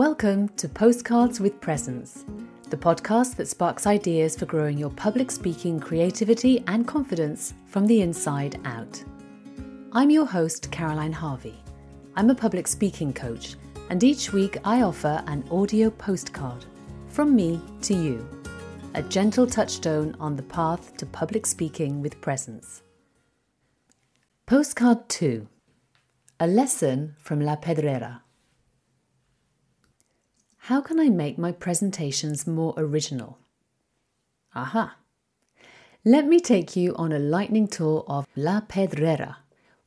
Welcome to Postcards with Presence, the podcast that sparks ideas for growing your public speaking creativity and confidence from the inside out. I'm your host, Caroline Harvey. I'm a public speaking coach, and each week I offer an audio postcard from me to you, a gentle touchstone on the path to public speaking with presence. Postcard 2 A Lesson from La Pedrera. How can I make my presentations more original? Aha! Let me take you on a lightning tour of La Pedrera,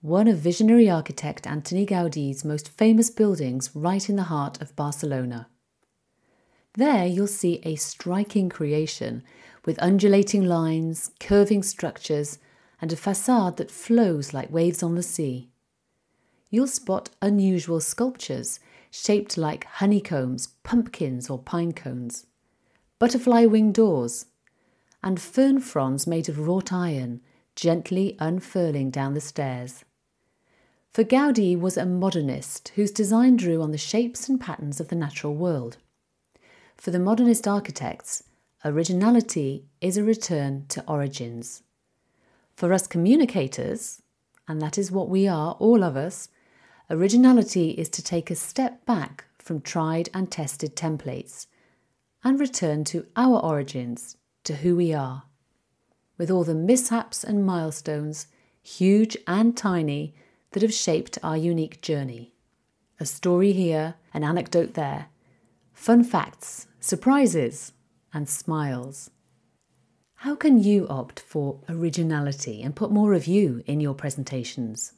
one of visionary architect Antoni Gaudi's most famous buildings right in the heart of Barcelona. There you'll see a striking creation with undulating lines, curving structures, and a facade that flows like waves on the sea. You'll spot unusual sculptures shaped like honeycombs, pumpkins, or pine cones, butterfly wing doors, and fern fronds made of wrought iron gently unfurling down the stairs. For Gaudi was a modernist whose design drew on the shapes and patterns of the natural world. For the modernist architects, originality is a return to origins. For us communicators, and that is what we are, all of us, Originality is to take a step back from tried and tested templates and return to our origins, to who we are. With all the mishaps and milestones, huge and tiny, that have shaped our unique journey. A story here, an anecdote there, fun facts, surprises, and smiles. How can you opt for originality and put more of you in your presentations?